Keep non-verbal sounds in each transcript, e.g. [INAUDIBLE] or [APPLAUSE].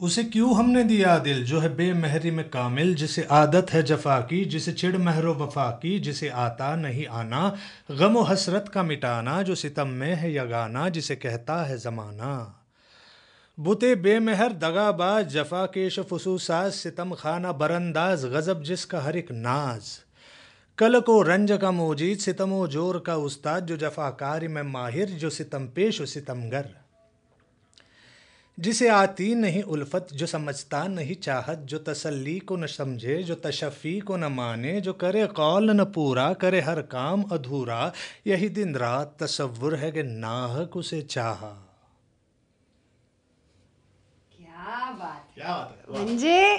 उसे क्यों हमने दिया दिल जो है बेमहरी में कामिल, जिसे आदत है जफा की, जिसे चिड़ महरो वफा की, जिसे आता नहीं आना, गम व हसरत का मिटाना, जो सितम में है यगाना, जिसे कहता है जमाना। बुते बेमहर दगाबाज जफा केश फसूसाज, सितम खाना बरंदाज गजब जिसका हर एक नाज। कल को रंज का मोजीद, सितमो ज़ोर का उस्ताद, जो जफाकारी में माहिर, जो सितम पेश सितमगर जिसे आती नहीं उल्फत जो समझता नहीं चाहत जो तसल्ली को न समझे जो तशफ़ी को न माने जो करे कौल न पूरा करे हर काम अधूरा यही दिन रात तस्वुर है कि नाहक उसे चाहा क्या बात क्या बात आहे.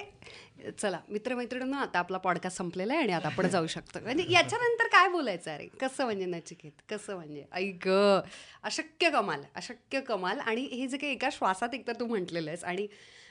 चला मित्रमैत्रिणींनो आता आपला पॉडकास्ट संपलेला आहे आणि आता आपण जाऊ शकतो. म्हणजे याच्यानंतर काय बोलायचं अरे कसं म्हणजे नचिकेत? कसं म्हणजे? ऐक अशक्य कमाल अशक्य कमाल. आणि हे जे काही एका श्वासात एकदा तू म्हटलेलं आहेस आणि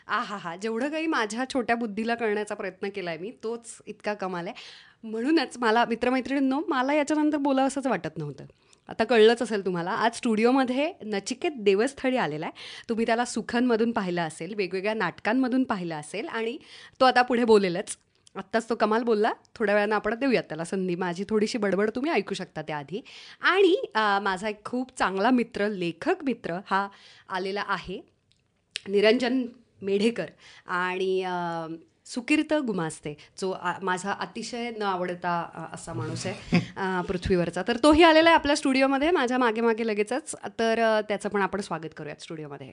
आ हा हा जेवढं काही माझ्या छोट्या बुद्धीला करण्याचा प्रयत्न केला आहे मी तोच इतका कमाल आहे. म्हणूनच मला मित्रमैत्रिणींनो मला याच्यानंतर बोलावं असंच वाटत नव्हतं. आता कळलंच असेल तुम्हाला आज स्टुडिओमध्ये नचिकेत देवस्थळी आलेला आहे. तुम्ही त्याला सुखांमधून पाहिलं असेल वेगवेगळ्या नाटकांमधून पाहिलं असेल आणि तो आता पुढे बोलेलच. आत्ताच तो कमाल बोलला थोड्या वेळानं आपण देऊयात त्याला. संधी माझी थोडीशी बडबड तुम्ही ऐकू शकता त्याआधी. आणि माझा एक खूप चांगला मित्र लेखक मित्र हा आलेला आहे निरंजन मेढेकर. आणि सुकीर्त गुमास्ते जो माझा अतिशय न आवडता असा माणूस आहे पृथ्वीवरचा. तर तोही आलेला आहे आपल्या स्टुडिओमध्ये. माझ्या मागे मागे लगेचच. तर त्याचं पण आपण स्वागत करूयात स्टुडिओमध्ये.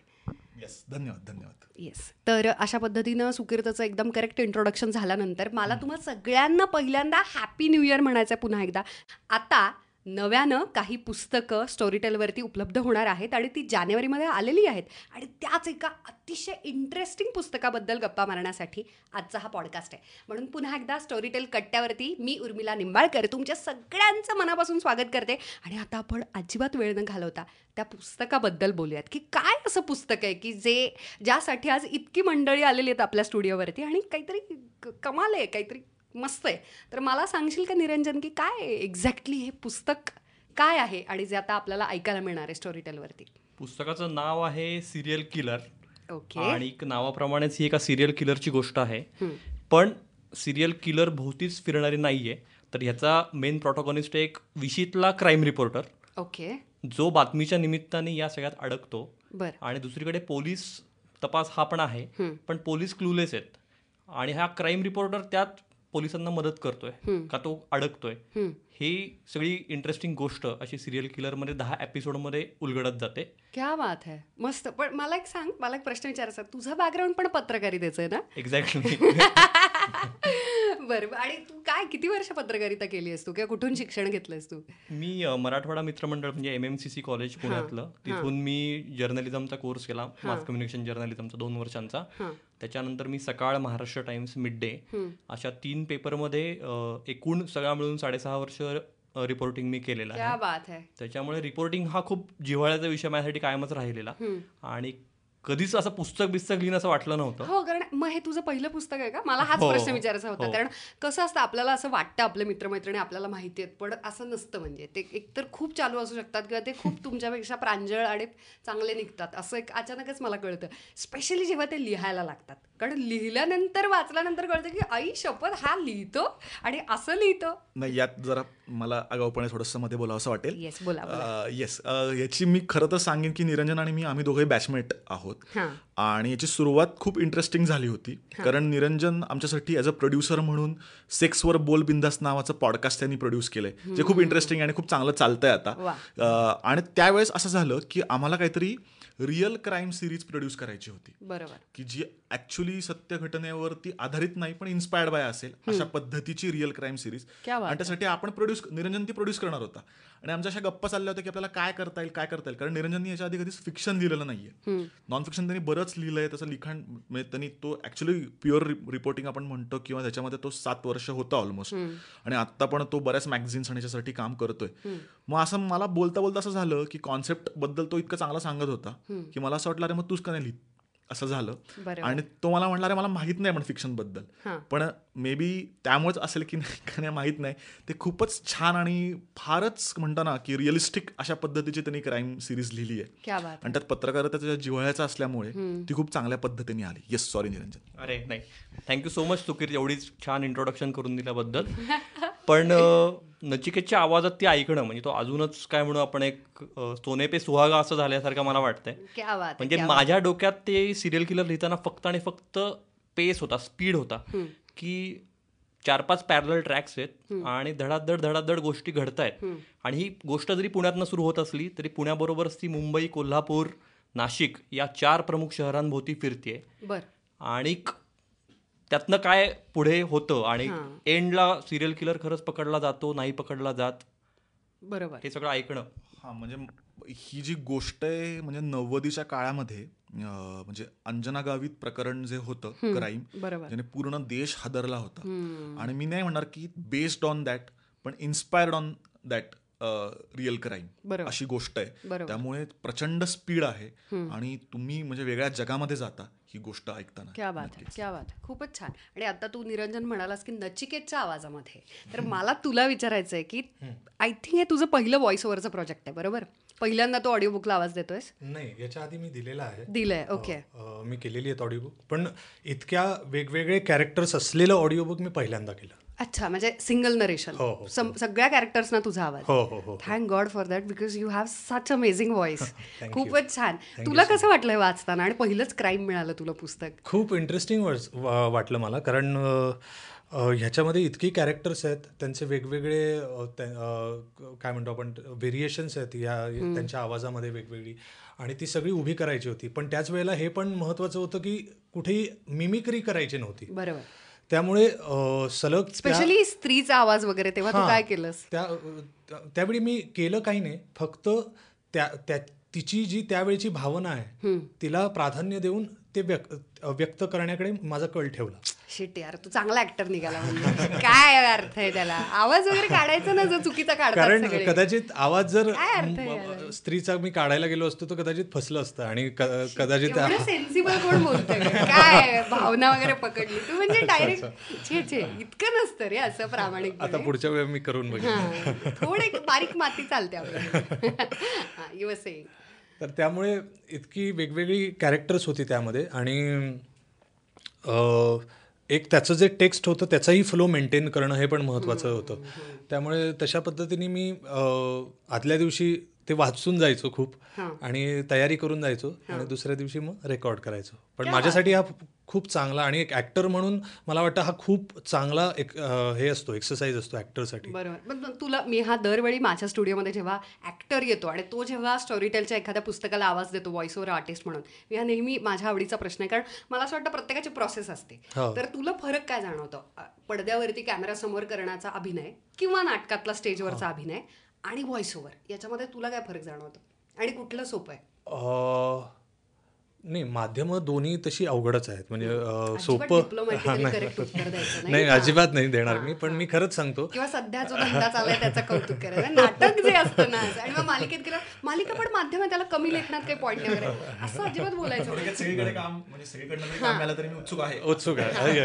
येस धन्यवाद धन्यवाद. येस तर अशा पद्धतीनं सुकीर्तचं एकदम करेक्ट इंट्रोडक्शन झाल्यानंतर मला तुम्हाला सगळ्यांना पहिल्यांदा हॅपी न्यू इयर म्हणायचं आहे पुन्हा एकदा. आता नव्यानं काही पुस्तकं स्टोरीटेलवरती उपलब्ध होणार आहेत आणि ती जानेवारीमध्ये आलेली आहेत. आणि त्याच एका अतिशय इंटरेस्टिंग पुस्तकाबद्दल गप्पा मारण्यासाठी आजचा हा पॉडकास्ट आहे. म्हणून पुन्हा एकदा स्टोरीटेल कट्ट्यावरती मी उर्मिला निंबाळकर तुमच्या सगळ्यांचं मनापासून स्वागत करते. आणि आता आपण अजिबात वेळ न घालवता त्या पुस्तकाबद्दल बोलूयात. की काय असं पुस्तक आहे की जे ज्यासाठी आज इतकी मंडळी आलेली आहेत आपल्या स्टुडिओवरती आणि काहीतरी क- कमाल आहे काहीतरी मस्त आहे. तर मला सांगशील का निरंजन की काय एक्झॅक्टली हे पुस्तक काय आहे आणि जे आता आपल्याला ऐकायला मिळणार आहे स्टोरी टेलवरती पुस्तकाचं नाव आहे सिरियल किलर. ओके. आणि एक नावाप्रमाणेच ही एका सिरियल किलरची गोष्ट आहे. पण सिरियल किलर भोवतीच फिरणारी नाहीये. तर ह्याचा मेन प्रोटोकॉनिस्ट एक विशीतला क्राईम रिपोर्टर ओके. जो बातमीच्या निमित्ताने या सगळ्यात अडकतो. बरं. आणि दुसरीकडे पोलीस तपास हा पण आहे. पण पोलीस क्लूलेस आहेत. आणि हा क्राईम रिपोर्टर त्यात पोलिसांना मदत करतोय का तो अडकतोय? ही सगळी इंटरेस्टिंग गोष्ट अशी सिरियल किलरमध्ये दहा एपिसोडमध्ये उलगडत जाते. क्या बात आहे मस्त. पण मला एक सांग मला एक प्रश्न विचारायचा. तुझं बॅकग्राऊंड पण पत्रकारितेचं आहे ना? एक्झॅक्टली [LAUGHS] [LAUGHS] बरं आणि तू काय किती वर्ष पत्रकारिता केली आहेस तू? किंवा कुठून शिक्षण घेतलंयस तू? मी मराठवाडा मित्रमंडळ म्हणजे M M C C college पुण्यातलं. तिथून मी जर्नलिझमचा कोर्स केला मास कम्युनिकेशन जर्नलिझमचा दोन वर्षांचा. त्याच्यानंतर मी सकाळ महाराष्ट्र टाइम्स मिड डे अशा तीन पेपरमध्ये एकूण सगळा मिळून साडेसहा वर्ष रिपोर्टिंग मी केलेलं आहे. त्याच्यामुळे रिपोर्टिंग हा खूप जिव्हाळ्याचा विषय माझ्यासाठी कायमच राहिलेला. आणि कधीच असं पुस्तक बिस्तक लिहिण असं वाटलं नव्हतं. हो कारण मग हे तुझं पहिलं पुस्तक आहे का? मला हाच हो, प्रश्न विचारायचा होता. हो. कारण कसं असतं आपल्याला असं वाटतं आपले मित्रमैत्रिणी आपल्याला माहिती आहेत पण असं नसतं म्हणजे. ते एकतर खूप चालू असू शकतात किंवा ते खूप तुमच्यापेक्षा प्रांजळ आणि चांगले निघतात. असं एक अचानकच मला कळतं. स्पेशली जेव्हा ते लिहायला लागतात. कारण लिहिल्यानंतर वाचल्यानंतर कळतं की आई शपथ हा लिहितो आणि असं लिहितो. नाही यात जरा मला आगाऊपणे थोडंसं मध्ये बोलावं असं वाटेल. येस बोला बोला. येस याची मी खरं तर सांगेन की निरंजन आणि मी आम्ही दोघे बॅचमेट आहोत. हां. आणि याची सुरुवात खूप इंटरेस्टिंग झाली होती. कारण निरंजन आमच्यासाठी ॲज अ प्रोड्युसर म्हणून सेक्सवर बोल बिंदास नावाचं पॉडकास्ट त्यांनी प्रोड्यूस केलंय. जे खूप इंटरेस्टिंग आणि खूप चांगलं चालतंय आता. आणि त्यावेळेस असं झालं की आम्हाला काहीतरी रिअल क्राईम सिरीज प्रोड्यूस करायची होती. बरोबर. की जी ऍक्च्युली सत्य घटनेवरती आधारित नाही पण इन्स्पायर्ड बाय असेल अशा पद्धतीची रिअल क्राईम सिरीज आणि त्यासाठी आपण प्रोड्यूस निरंजन ती प्रोड्यूस करणार होता. आणि आमच्या अशा गप्पा चालल्या होत्या की आपल्याला काय करता येईल काय करता येईल. कारण निरंजननी याच्या आधी कधीच फिक्शन लिहिलेलं नाहीये. नॉन फिक्शन त्यांनी बरंच लिहिलंय त्याचं लिखाण म्हणजे त्यांनी तो ऍक्च्युली प्युअर रिपोर्टिंग आपण म्हणतो किंवा त्याच्यामध्ये तो सात वर्ष होता ऑलमोस्ट आणि आता पण तो बऱ्याच मॅगझिन्स आणि याच्यासाठी काम करतोय. मग असं मला बोलता बोलता असं झालं की कॉन्सेप्टबद्दल तो इतकं चांगला सांगत होता की मला असं वाटलं अरे मग तूच का नाही लिहित? असं झालं. आणि तो मला म्हणला "अरे, मला माहीत नाही पण फिक्शनबद्दल. पण मे बी त्यामुळेच असेल की नाही [LAUGHS] का नाही माहीत नाही. ते खूपच छान आणि फारच म्हणतो ना की रिअलिस्टिक अशा पद्धतीची त्यांनी क्राईम सिरीज लिहिली आहे. क्या बात आणि त्यात पत्रकारितेच्या जिव्हाळ्याचं असल्यामुळे ती खूप चांगल्या पद्धतीने आली. Yes sorry Niranjan. अरे नाही. थँक्यू सो मच सुकीर एवढी छान इंट्रोडक्शन करून दिल्याबद्दल. [LAUGHS] पण नचिकेतच्या आवाजात ती ऐकणं म्हणजे तो अजूनच काय म्हणू आपण एक सोने पे सुहागा असं झाल्यासारखं मला वाटतंय. म्हणजे माझ्या डोक्यात ते सिरियल किलर लिहिताना फक्त आणि फक्त पेस होता स्पीड होता. की चार पाच पॅरल ट्रॅक्स आहेत आणि धडाधड धडाधड गोष्टी घडत आहेत आणि ही गोष्ट जरी पुण्यातनं सुरू होत असली तरी पुण्याबरोबरच ती मुंबई कोल्हापूर नाशिक या चार प्रमुख शहरांभोवती फिरतीये. आणि त्यातनं काय पुढे होतं आणि. एंडला सिरियल किलर खरंच पकडला जातो नाही पकडला जात बरोबर हे सगळं ऐकणं हा म्हणजे ही जी गोष्ट आहे म्हणजे नव्वदीच्या काळामध्ये म्हणजे अंजना गावित प्रकरण जे होतं क्राईम बरोबर ज्याने पूर्ण देश हादरला होता. आणि मी नाही म्हणणार की बेस्ड ऑन दॅट पण inspired on that real crime. अशी गोष्ट आहे. त्यामुळे प्रचंड स्पीड आहे आणि तुम्ही म्हणजे वेगळ्या जगामध्ये जाता ही गोष्ट ऐकताना. क्या बात आहे क्या बात आहे. खूपच छान. आणि आता तू निरंजन म्हणालास की नचिकेतच्या आवाजामध्ये. तर मला तुला विचारायचं आहे की आय थिंक हे तुझं पहिलं व्हॉइस ओव्हरचं प्रोजेक्ट आहे बरोबर? पहिल्यांदा तू ऑडिओ बुकला आवाज देतोयस? नाही याच्या आधी मी दिलेला आहे. दिलंय ओके मी केलेली आहेत ऑडिओ बुक पण इतक्या वेगवेगळे कॅरेक्टर्स असलेलं ऑडिओ बुक मी पहिल्यांदा केलं. अच्छा म्हणजे सिंगल नरेशन हो, हो, सगळ्या कॅरेक्टर्सना तुझा आवाज. हो हो हो thank God for that because you have such amazing voice. खूपच छान. तुला कसं वाटलंय वाचताना? आणि पहिलंच क्राईम मिळालं तुला पुस्तक? खूप इंटरेस्टिंग वाटलं मला. कारण ह्याच्यामध्ये इतकी कॅरेक्टर्स आहेत त्यांचे वेगवेगळे काय म्हणतो आपण व्हेरिएशन्स आहेत या त्यांच्या आवाजामध्ये वेगवेगळी. आणि ती सगळी उभी करायची होती. पण त्याच वेळेला हे पण महत्त्वाचं होतं की कुठेही मिमिक्री करायची नव्हती. बरोबर. त्यामुळे सलग स्पेशली स्त्रीचा आवाज वगैरे तेव्हा तू. काय केलंस? त्या त्या- त्यावेळी मी केलं काही नाही. फक्त त्या त्या तिची जी त्यावेळची भावना आहे तिला प्राधान्य देऊन ते व्यक्त व्यक्त करण्याकडे माझा कल ठेवला. शिट यार तू चांगला ऍक्टर निघाला म्हणजे. काय अर्थ आहे त्याला? आवाज वगैरे काढायचा ना जो चुकीचा कारण. कदाचित आवाज जर स्त्रीचा मी काढायला गेलो असतो तर कदाचित फसलं असतं आणि कदाचित सेन्सिबल कोण बोलतोय काय भावना वगैरे पकडली तू? म्हणजे डायरेक्ट छे छे. इतकं नसतं रे असं प्रामाणिक आता पुढच्या वेळी मी करून बघेन. थोडे बारीक माती चालते आपल्याला यू से तर त्यामुळे इतकी वेगवेगळी कॅरेक्टर्स होती त्यामध्ये आणि एक त्याचं जे टेक्स्ट होतं त्याचाही फ्लो मेंटेन करणं हे पण महत्त्वाचं होतं. त्यामुळे तशा पद्धतीने मी आदल्या दिवशी ते वाचून जायचो खूप आणि तयारी करून जायचो आणि दुसऱ्या दिवशी मग रेकॉर्ड करायचो. पण माझ्यासाठी हा खूप चांगला आणि एक ऍक्टर म्हणून मला वाटतं हा खूप चांगला एक हे असतो एक्सरसाइज असतो ऍक्टरसाठी बरोबर. पण तुला मी हा दरवेळी माझ्या स्टुडिओमध्ये जेव्हा ऍक्टर येतो आणि तो जेव्हा स्टोरीटेलच्या एखाद्या पुस्तकाला आवाज देतो व्हॉइस ओव्हर आर्टिस्ट म्हणून मी हा नेहमी माझ्या आवडीचा प्रश्न आहे. कारण मला असं वाटतं प्रत्येकाची प्रोसेस असते. हो. तर तुला फरक काय जाणवतो? पडद्यावरती कॅमेरा समोर करण्याचा अभिनय किंवा नाटकातला स्टेजवरचा अभिनय आणि व्हॉइस ओव्हर याच्यामध्ये तुला काय फरक जाणवतो? आणि कुठलं सोपं आहे? अ, नाही माध्यमं दोन्ही तशी अवघडच आहेत. म्हणजे सोपं diplomatically नाही. अजिबात नाही देणार मी पण मी खरंच सांगतो. किंवा सध्या जो धंदा चाललाय त्याचं कौतुक करायचं. नाटक जे असतं ना आणि मग मालिकेत केलं मालिका पण माध्यम आहे त्याला कमी लेखनात काही पॉईंट नाही वगैरे. असं अजिबात बोलायचं. सगळीकडे काम म्हणजे सगळीकडनं जरी काम मिळालं तरी मी उत्सुक आहे. उत्सुक आहे.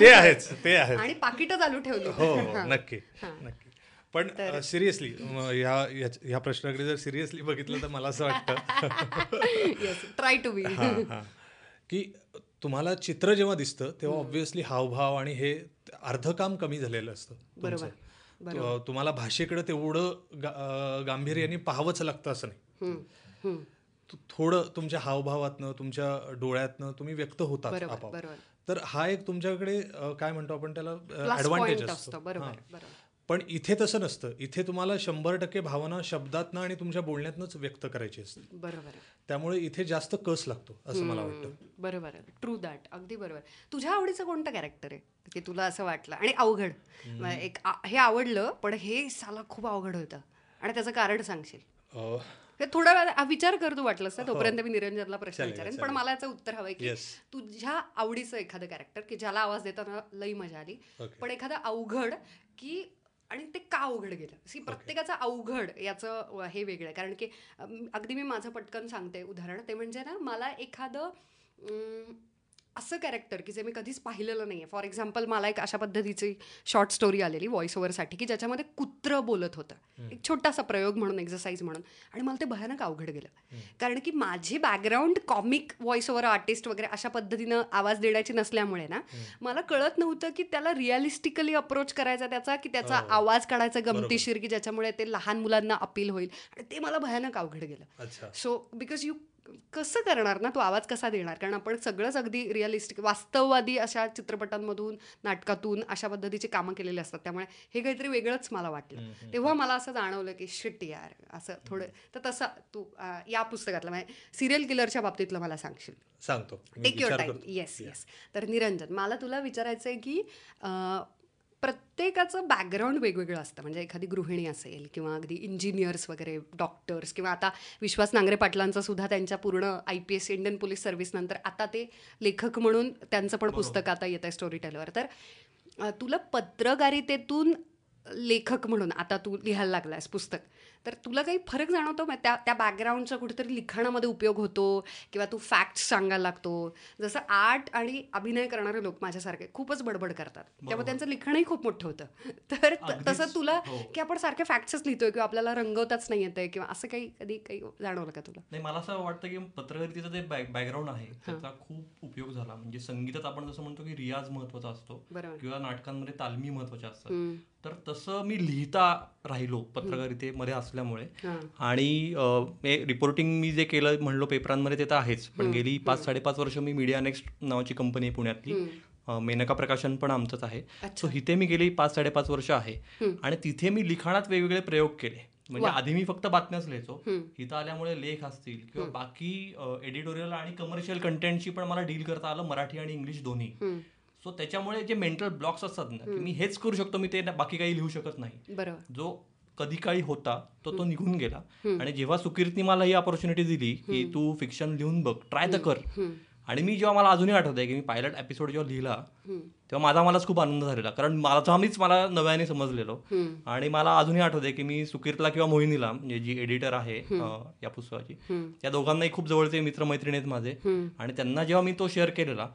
ते. आहेच ते आहेच. आणि पाकिटं चालू ठेवली. हो हो. नक्की नक्की. पण सिरियसली ह्या प्रश्नाकडे जर सिरियसली बघितलं तर मला असं वाटतं. Try to be. की तुम्हाला चित्र जेव्हा दिसतं तेव्हा ऑब्व्हियसली हावभाव आणि हे अर्ध काम कमी झालेलं असतं. तु- तुम्हाला भाषेकडे तेवढं गा- गांभीर्याने पाहावंच लागतं असं नाही. तु- थोडं तुमच्या हावभावातनं तुमच्या डोळ्यातनं तुम्ही व्यक्त होतात बरोबर, बरोबर. तर हा एक तुमच्याकडे काय म्हणतो आपण त्याला ऍडव्हान्टेज असतो बरोबर बरोबर. पण इथे तसं नसतं. इथे तुम्हाला शंभर टक्के भावना शब्दातनं आणि तुमच्या बोलण्यातनंच व्यक्त करायची असते. बरोबर. त्यामुळे इथे जास्त कस लागतो असं मला वाटतं. बरोबर ट्रू दॅट अगदी बरोबर. तुझ्या आवडीचं कोणतं कॅरेक्टर आहे? की तुला असं वाटलं? आणि अवघड. एक हे आवडलं पण हे साला खूप अवघड होतं. आणि त्याचं कारण सांगशील? हे थोडा वेळ हा विचार कर तू वाटलंस तर तोपर्यंत मी निरंजनला प्रश्न विचारेन. पण. मला याचं उत्तर हवंय की. तुझ्या आवडीचं एखादं कॅरेक्टर की ज्याला आवाज देताना लई मजा आली. पण एखादं अवघड की आणि ते का अवघड गेलं? सी प्रत्येकाचं अवघड याचं हे वेगळं आहे. कारण की अगदी मी माझं पटकन सांगते उदाहरण. ते म्हणजे ना मला एखादं असं कॅरेक्टर की जे मी कधीच पाहिलेलं नाही आहे फॉर एक्झाम्पल मला एक अशा पद्धतीची शॉर्ट स्टोरी आलेली व्हॉइस ओव्हरसाठी की ज्याच्यामध्ये कुत्रं बोलत होतं. एक छोटासा प्रयोग म्हणून एक्झरसाईज म्हणून. आणि मला ते भयानक अवघड गेलं. कारण की माझी background comic voice over artist वगैरे अशा पद्धतीनं आवाज देण्याची नसल्यामुळे ना मला कळत नव्हतं की त्याला रिअलिस्टिकली अप्रोच करायचा त्याचा की त्याचा आवाज काढायचा गमतीशीर की ज्याच्यामुळे ते लहान मुलांना अपील होईल. आणि ते मला भयानक अवघड गेलं. सो बिकॉज यू कसं करणार ना? तो आवाज कसा देणार? कारण आपण सगळंच अगदी रिअलिस्टिक वास्तववादी अशा चित्रपटांमधून नाटकातून अशा पद्धतीची कामं केलेली असतात. त्यामुळे हे काहीतरी वेगळंच मला वाटलं. तेव्हा मला असं जाणवलं की शिट यार असं थोडं तर तसं तू या पुस्तकातलं म्हणजे सिरियल किलरच्या बाबतीतलं मला सांगशील. सांगतो. मी टेक युअर करतो. येस येस तर निरंजन मला तुला विचारायचं आहे की प्रत्येकाचं बॅकग्राऊंड वेगवेगळं असतं. म्हणजे एखादी गृहिणी असेल किंवा अगदी इंजिनियर्स वगैरे डॉक्टर्स किंवा आता विश्वास नांगरे पाटलांचं सुद्धा त्यांच्या पूर्ण I P S Indian police service नंतर आता ते लेखक म्हणून त्यांचं पण पुस्तक आता येत आहे स्टोरी टेलवर तर तुला पत्रकारितेतून लेखक म्हणून आता तू लिहायला लागलास पुस्तक. तर तुला काही फरक जाणवतो? मग त्या त्या बॅकग्राऊंडचा कुठेतरी लिखाणामध्ये उपयोग होतो किंवा तू फॅक्ट्स सांगायला लागतो? जसं आर्ट आणि अभिनय करणारे लोक माझ्यासारखे खूपच बडबड करतात. त्यामुळे त्यांचं लिखाणही खूप मोठं होतं. [LAUGHS] तर तसं तुला की आपण सारखे फॅक्ट्सच लिहितोय किंवा आपल्याला रंगवताच नाही येतंय किंवा असं काही कधी काही जाणवलं का तुला? नाही मला असं वाटतं की पत्रकारितेचं जे बॅकग्राऊंड आहे त्याचा खूप उपयोग झाला. म्हणजे संगीतात आपण जसं म्हणतो की रियाज महत्त्वाचा असतो. किंवा नाटकांमध्ये तालमी महत्त्वाच्या असतात. तर तसं मी लिहिता राहिलो पत्रकारितेमध्ये असल्यामुळे. आणि रिपोर्टिंग मी जे केलं म्हणलो पेपरांमध्ये ते तर आहेच. पण गेली पाच साडेपाच वर्ष मी मीडिया नेक्स्ट नावाची कंपनी आहे पुण्यातली. मेनका प्रकाशन पण आमचंच आहे. सो इथे मी गेली पाच साडेपाच वर्ष आहे. आणि तिथे मी लिखाणात वेगवेगळे प्रयोग केले. म्हणजे आधी मी फक्त बातम्याच लिहायचो. इथं आल्यामुळे लेख असतील किंवा बाकी एडिटोरियल आणि कमर्शियल कंटेंटची पण मला डील करता आलं मराठी आणि इंग्लिश दोन्ही. सो त्याच्यामुळे जे मेंटल ब्लॉक्स असतात ना की मी हेच करू शकतो मी ते बाकी काही लिहू शकत नाही. बरोबर. जो कधी काळी होता तो तो निघून गेला. आणि जेव्हा सुकीर्तनी मला ही ऑपॉर्च्युनिटी दिली की तू फिक्शन लिहून बघ ट्राय तर कर. आणि मी जेव्हा मला अजूनही आठवत आहे की मी पायलट एपिसोड जेव्हा लिहिला तेव्हा माझा मलाच खूप आनंद झालेला. कारण माझा मीच मला नव्याने समजलेलो आणि मला अजूनही आठवत आहे की मी सुकीर्तला किंवा मोहिनीला म्हणजे जी एडिटर आहे या पुस्तकाची त्या दोघांनाही खूप जवळचे मित्र मैत्रिणी आहेत माझे. आणि त्यांना जेव्हा मी तो शेअर केलेला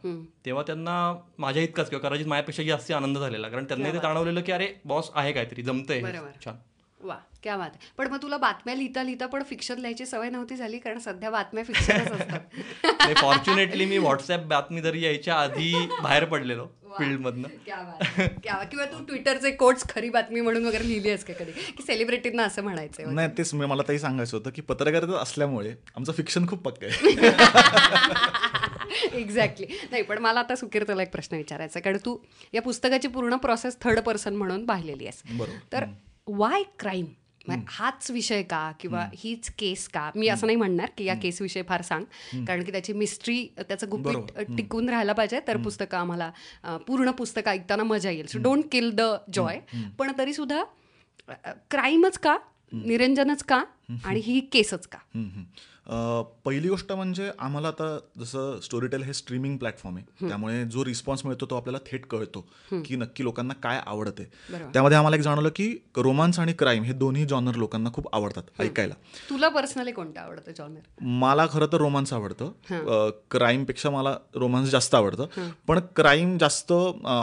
तेव्हा त्यांना माझ्या इतकाच किंवा कदाचित माझ्यापेक्षा जास्त आनंद झालेला. कारण त्यांनी ते जाणवलेलं की अरे बॉस आहे काहीतरी जमतंय. छान. वा. क्या बात आहे. पण मग तुला बातम्या लिहिता लिहिता पण फिक्शन लिहायची सवय नव्हती झाली कारण सध्या बातम्या फिक्शनच [LAUGHS] असतात फॉर्च्युनेटली मी व्हॉट्सअप बातमीदारी यायच्या आधी बाहेर पडलेलो [LAUGHS] फील्ड मधनं क्या बात आहे. क्या बात. किंवा तू ट्विटरचे कोट्स खरी बातमी म्हणून वगैरे लिहिली आहेस का कधी की सेलिब्रिटींना असं म्हणायचं नाही तेच मी- मला ताई सांगायचं होतं की पत्रकारिता असल्यामुळे आमचं फिक्शन खूप पक्क आहे [LAUGHS] एक्झॅक्टली नाही पण मला आता सुकीर्तला एक प्रश्न विचारायचा. कारण तू या पुस्तकाची पूर्ण प्रोसेस थर्ड पर्सन म्हणून पाहिलेली आहेस बरोबर. तर वाय क्राईम हाच विषय का किंवा हीच केस का? मी असं नाही म्हणणार की या केस विषय फार सांग. कारण की त्याची मिस्ट्री त्याचं गुपित टिकून राहायला पाहिजे. तर पुस्तकं आम्हाला पूर्ण पुस्तक ऐकताना मजा येईल. So don't kill the joy पण तरी सुद्धा क्राईमच का? निरंजनच का? आणि ही केसच का? पहिली गोष्ट म्हणजे आम्हाला आता जसं स्टोरीटेल हे स्ट्रीमिंग प्लॅटफॉर्म आहे त्यामुळे जो रिस्पॉन्स मिळतो तो आपल्याला थेट कळतो की नक्की लोकांना काय आवडते त्यामध्ये आम्हाला एक जाणवलं की रोमांस आणि क्राईम हे दोन्ही जॉनर लोकांना खूप आवडतात ऐकायला. तुला पर्सनली कोणतं आवडतं जॉनर मला खरं तर रोमांस आवडतं. क्राईमपेक्षा मला रोमांस जास्त आवडतं. पण क्राईम जास्त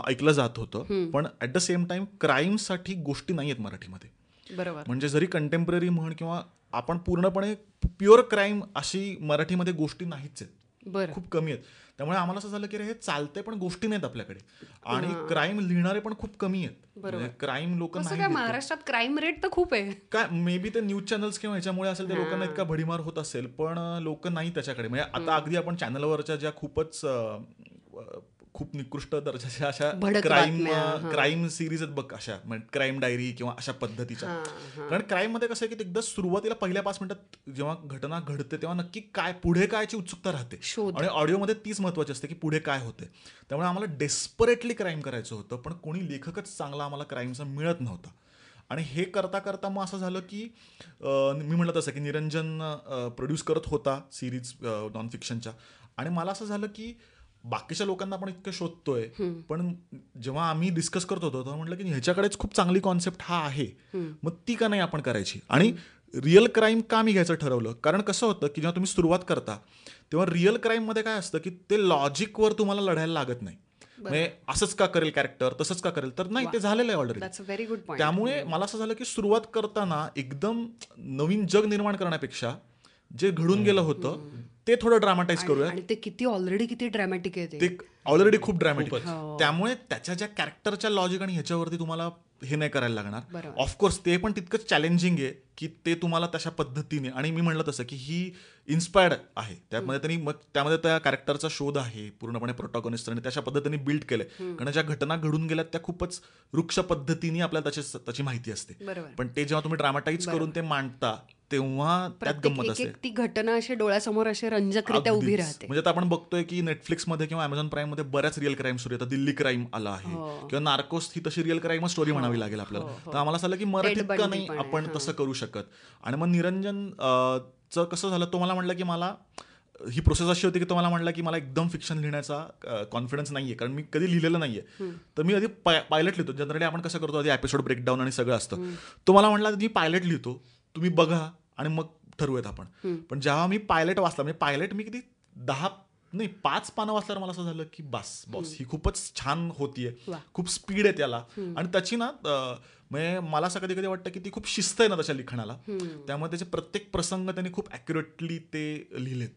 ऐकलं जात होतं. पण ऍट द सेम टाइम क्राईमसाठी गोष्टी नाही आहेत मराठीमध्ये. बरोबर. म्हणजे जरी कंटेम्पररी म्हण किंवा आपण पूर्णपणे प्युअर क्राईम अशी मराठीमध्ये गोष्टी नाहीच आहेत. बरं. खूप कमी आहेत. त्यामुळे आम्हाला असं झालं की रे हे चालतंय पण गोष्टी नाहीत आपल्याकडे. आणि क्राईम लिहिणारे पण खूप कमी आहेत. क्राईम लोक काय. महाराष्ट्रात क्राईम रेट तर खूप आहे. काय मे बी ते न्यूज चॅनल्स किंवा ह्याच्यामुळे असेल त्या लोकांना इतका भडीमार होत असेल पण लोक नाही त्याच्याकडे. म्हणजे आता अगदी आपण चॅनलवरच्या ज्या खूपच खूप निकृष्ट दर्जाच्या अशा क्राईम क्राईम सिरीज आहेत बघ अशा क्राईम डायरी किंवा अशा पद्धतीच्या. कारण क्राईममध्ये कसं आहे की एकदा सुरुवातीला पहिल्या पाच मिनिटात जेव्हा घटना घडते तेव्हा नक्की काय पुढे कायची उत्सुकता राहते. आणि ऑडिओमध्ये तीच महत्वाची असते की पुढे काय होते. त्यामुळे आम्हाला डेस्परेटली क्राईम करायचं होतं पण कोणी लेखकच चांगला आम्हाला क्राईमचा मिळत नव्हता. आणि हे करता करता मग असं झालं की मी म्हटलं तसं की निरंजन प्रोड्यूस करत होता सिरीज नॉन फिक्शनच्या आणि मला असं झालं की बाकीच्या लोकांना आपण इतकं शोधतोय पण जेव्हा आम्ही डिस्कस करत होतो तेव्हा म्हटलं की ह्याच्याकडेच खूप चांगली कॉन्सेप्ट हा आहे. मग ती का नाही आपण करायची? आणि रिअल क्राईम का मी घ्यायचं ठरवलं? कारण कसं होतं की जेव्हा तुम्ही सुरुवात करता तेव्हा रिअल क्राईममध्ये काय असतं की ते लॉजिकवर तुम्हाला लढायला लागत नाही. म्हणजे असंच का करेल कॅरेक्टर तसंच का करेल? तर नाही ते झालेलं आहे ऑलरेडी त्यामुळे मला असं झालं की सुरुवात करताना एकदम नवीन जग निर्माण करण्यापेक्षा जे घडून गेलं होतं ते थोडं ड्रामाटाईज करूया. आणि ते किती ऑलरेडी किती ड्रॅमॅटिक आहे ते. ते ऑलरेडी खूप ड्रॅमॅटिक हो. त्यामुळे त्याच्या ज्या कॅरेक्टरच्या लॉजिक आणि ह्याच्यावरती तुम्हाला हे नाही करायला लागणार. ऑफकोर्स ते पण तितकंच चॅलेंजिंग आहे की ते तुम्हाला तशा पद्धतीने आणि मी म्हणलं तसं की ही इन्स्पायर्ड आहे. त्यामध्ये त्यांनी मग त्यामध्ये त्या कॅरेक्टरचा शोध आहे पूर्णपणे प्रोटॉगॉनिस्ट आणि तशा पद्धतीने बिल्ड केलंय. कारण ज्या घटना घडून गेल्यात त्या खूपच वृक्ष पद्धतीने आपल्याला त्याची त्याची माहिती असते. पण ते जेव्हा तुम्ही ड्रामाटाईज करून ते मांडता तेव्हा त्यात गंमत असते ती घटना अशी डोळ्यासमोर अशी रंजकरित्या उभी. राहते. म्हणजे आता आपण बघतोय की नेटफ्लिक्समध्ये किंवा अमेझॉन प्राईममध्ये बऱ्याच रिअल क्राईम स्टोरी आता दिल्ली क्राईम आला आहे. हो. किंवा नार्कोस ही तशी रिअल क्राईम स्टोरी म्हणावी लागेल आपल्याला. तर आम्हाला असं आलं की मराठीत का नाही आपण तसं करू शकत. आणि मग निरंजन चं कसं झालं तो मला म्हणलं की मला ही प्रोसेस अशी होती की तो मला म्हणला की मला एकदम फिक्शन लिहिण्याचा कॉन्फिडन्स नाहीये. कारण मी कधी लिहिलेलं नाहीये. तर मी आधी पायलट लिहितो. जनरली आपण कसं करतो आधी एपिसोड ब्रेकडाऊन आणि सगळं असतं. तो मला म्हणला मी पायलट लिहितो. तुम्ही बघा आणि मग ठरवूयात आपण. पण जेव्हा मी पायलट वाचला म्हणजे पायलट मी किती दहा नाही पाच पानं वाचल्यावर मला असं झालं की बस बॉस ही खूपच छान होतीये. खूप स्पीड आहे त्याला. आणि त्याची ना म्हणजे मला असं कधी कधी वाटतं की ती खूप शिस्त आहे ना त्याच्या लिखाणाला. त्यामुळे त्याचे प्रत्येक प्रसंग त्यांनी खूप अॅक्युरेटली ते लिहिलेत.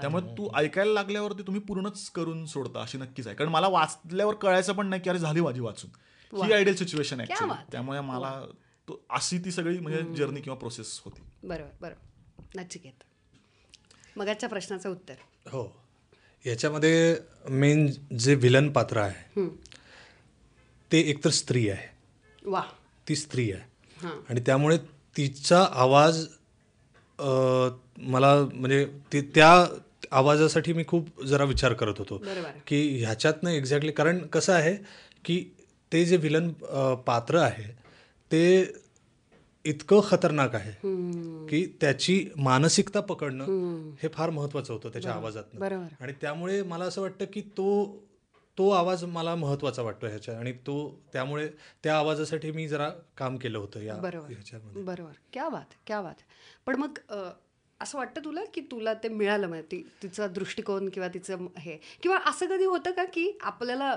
त्यामुळे तू ऐकायला लागल्यावरती तुम्ही पूर्णच करून सोडता अशी नक्कीच आहे. कारण मला वाचल्यावर कळायचं पण नाही की अरे झाली माझी वाचून. ही आयडियल सिच्युएशन बात. त्यामुळे मला तो अशी ती सगळी म्हणजे जर्नी किंवा प्रोसेस होती. बरोबर बरोबर. नचिकेत मगाच्या प्रश्नाचं उत्तर. हो. याच्यामध्ये मेन जे विलन पात्र आहे ते एकतर स्त्री आहे. वा ती स्त्री आहे. हां. आणि त्यामुळे तिचा आवाज अ, मला म्हणजे ती त्या आवाजासाठी मी खूप जरा विचार करत होतो. बरोबर. की ह्याच्यातनं एक्झॅक्टली कारण कसं आहे की ते जे विलन पात्र आहे ते इतकं खतरनाक आहे की त्याची मानसिकता पकडणं हे फार महत्वाचं होतं त्याच्या आवाजात आणि त्यामुळे मला असं वाटतं की तो तो आवाज मला महत्त्वाचा वाटतो ह्याच्या आणि तो त्यामुळे त्या आवाजासाठी मी जरा काम केलं होतं या बरोबर ह्याच्यामध्ये. बरोबर. क्या बात क्या बात. पण मग असं वाटतं तुला की तुला ते मिळालं म्हणजे ती तिचा दृष्टिकोन किंवा तिचं हे किंवा असं कधी होतं का की आपल्याला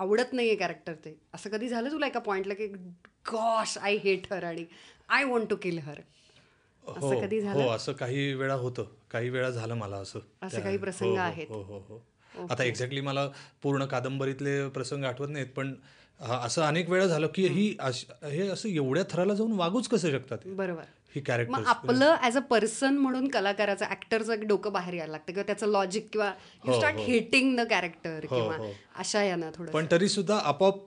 आवडत नाहीये कॅरेक्टर ते. असं कधी झालं तुला एका पॉइंटला की गॉश आय हेट हर आणि I want to kill her असं कधी हो झालं? हो असं काही वेळा होतं. काही वेळा झालं मला असं. असे काही प्रसंग हो, हो, आहेत. हो हो हो. आता एक्झॅक्टली मला पूर्ण कादंबरीतले प्रसंग आठवत नाहीत पण असं अनेक वेळा झालं की ही हे असं एवढ्या थराला जाऊन वागूच कसं शकतात बरोबर. ही मग कॅरेक्टर आपलं ऍज अ पर्सन म्हणून कलाकाराचं ऍक्टरचं एक डोकं बाहेर यायला लागतं किंवा त्याचं लॉजिक किंवा you start hating the character किंवा अशा यानं थोडं पण तरी सुद्धा आपोआप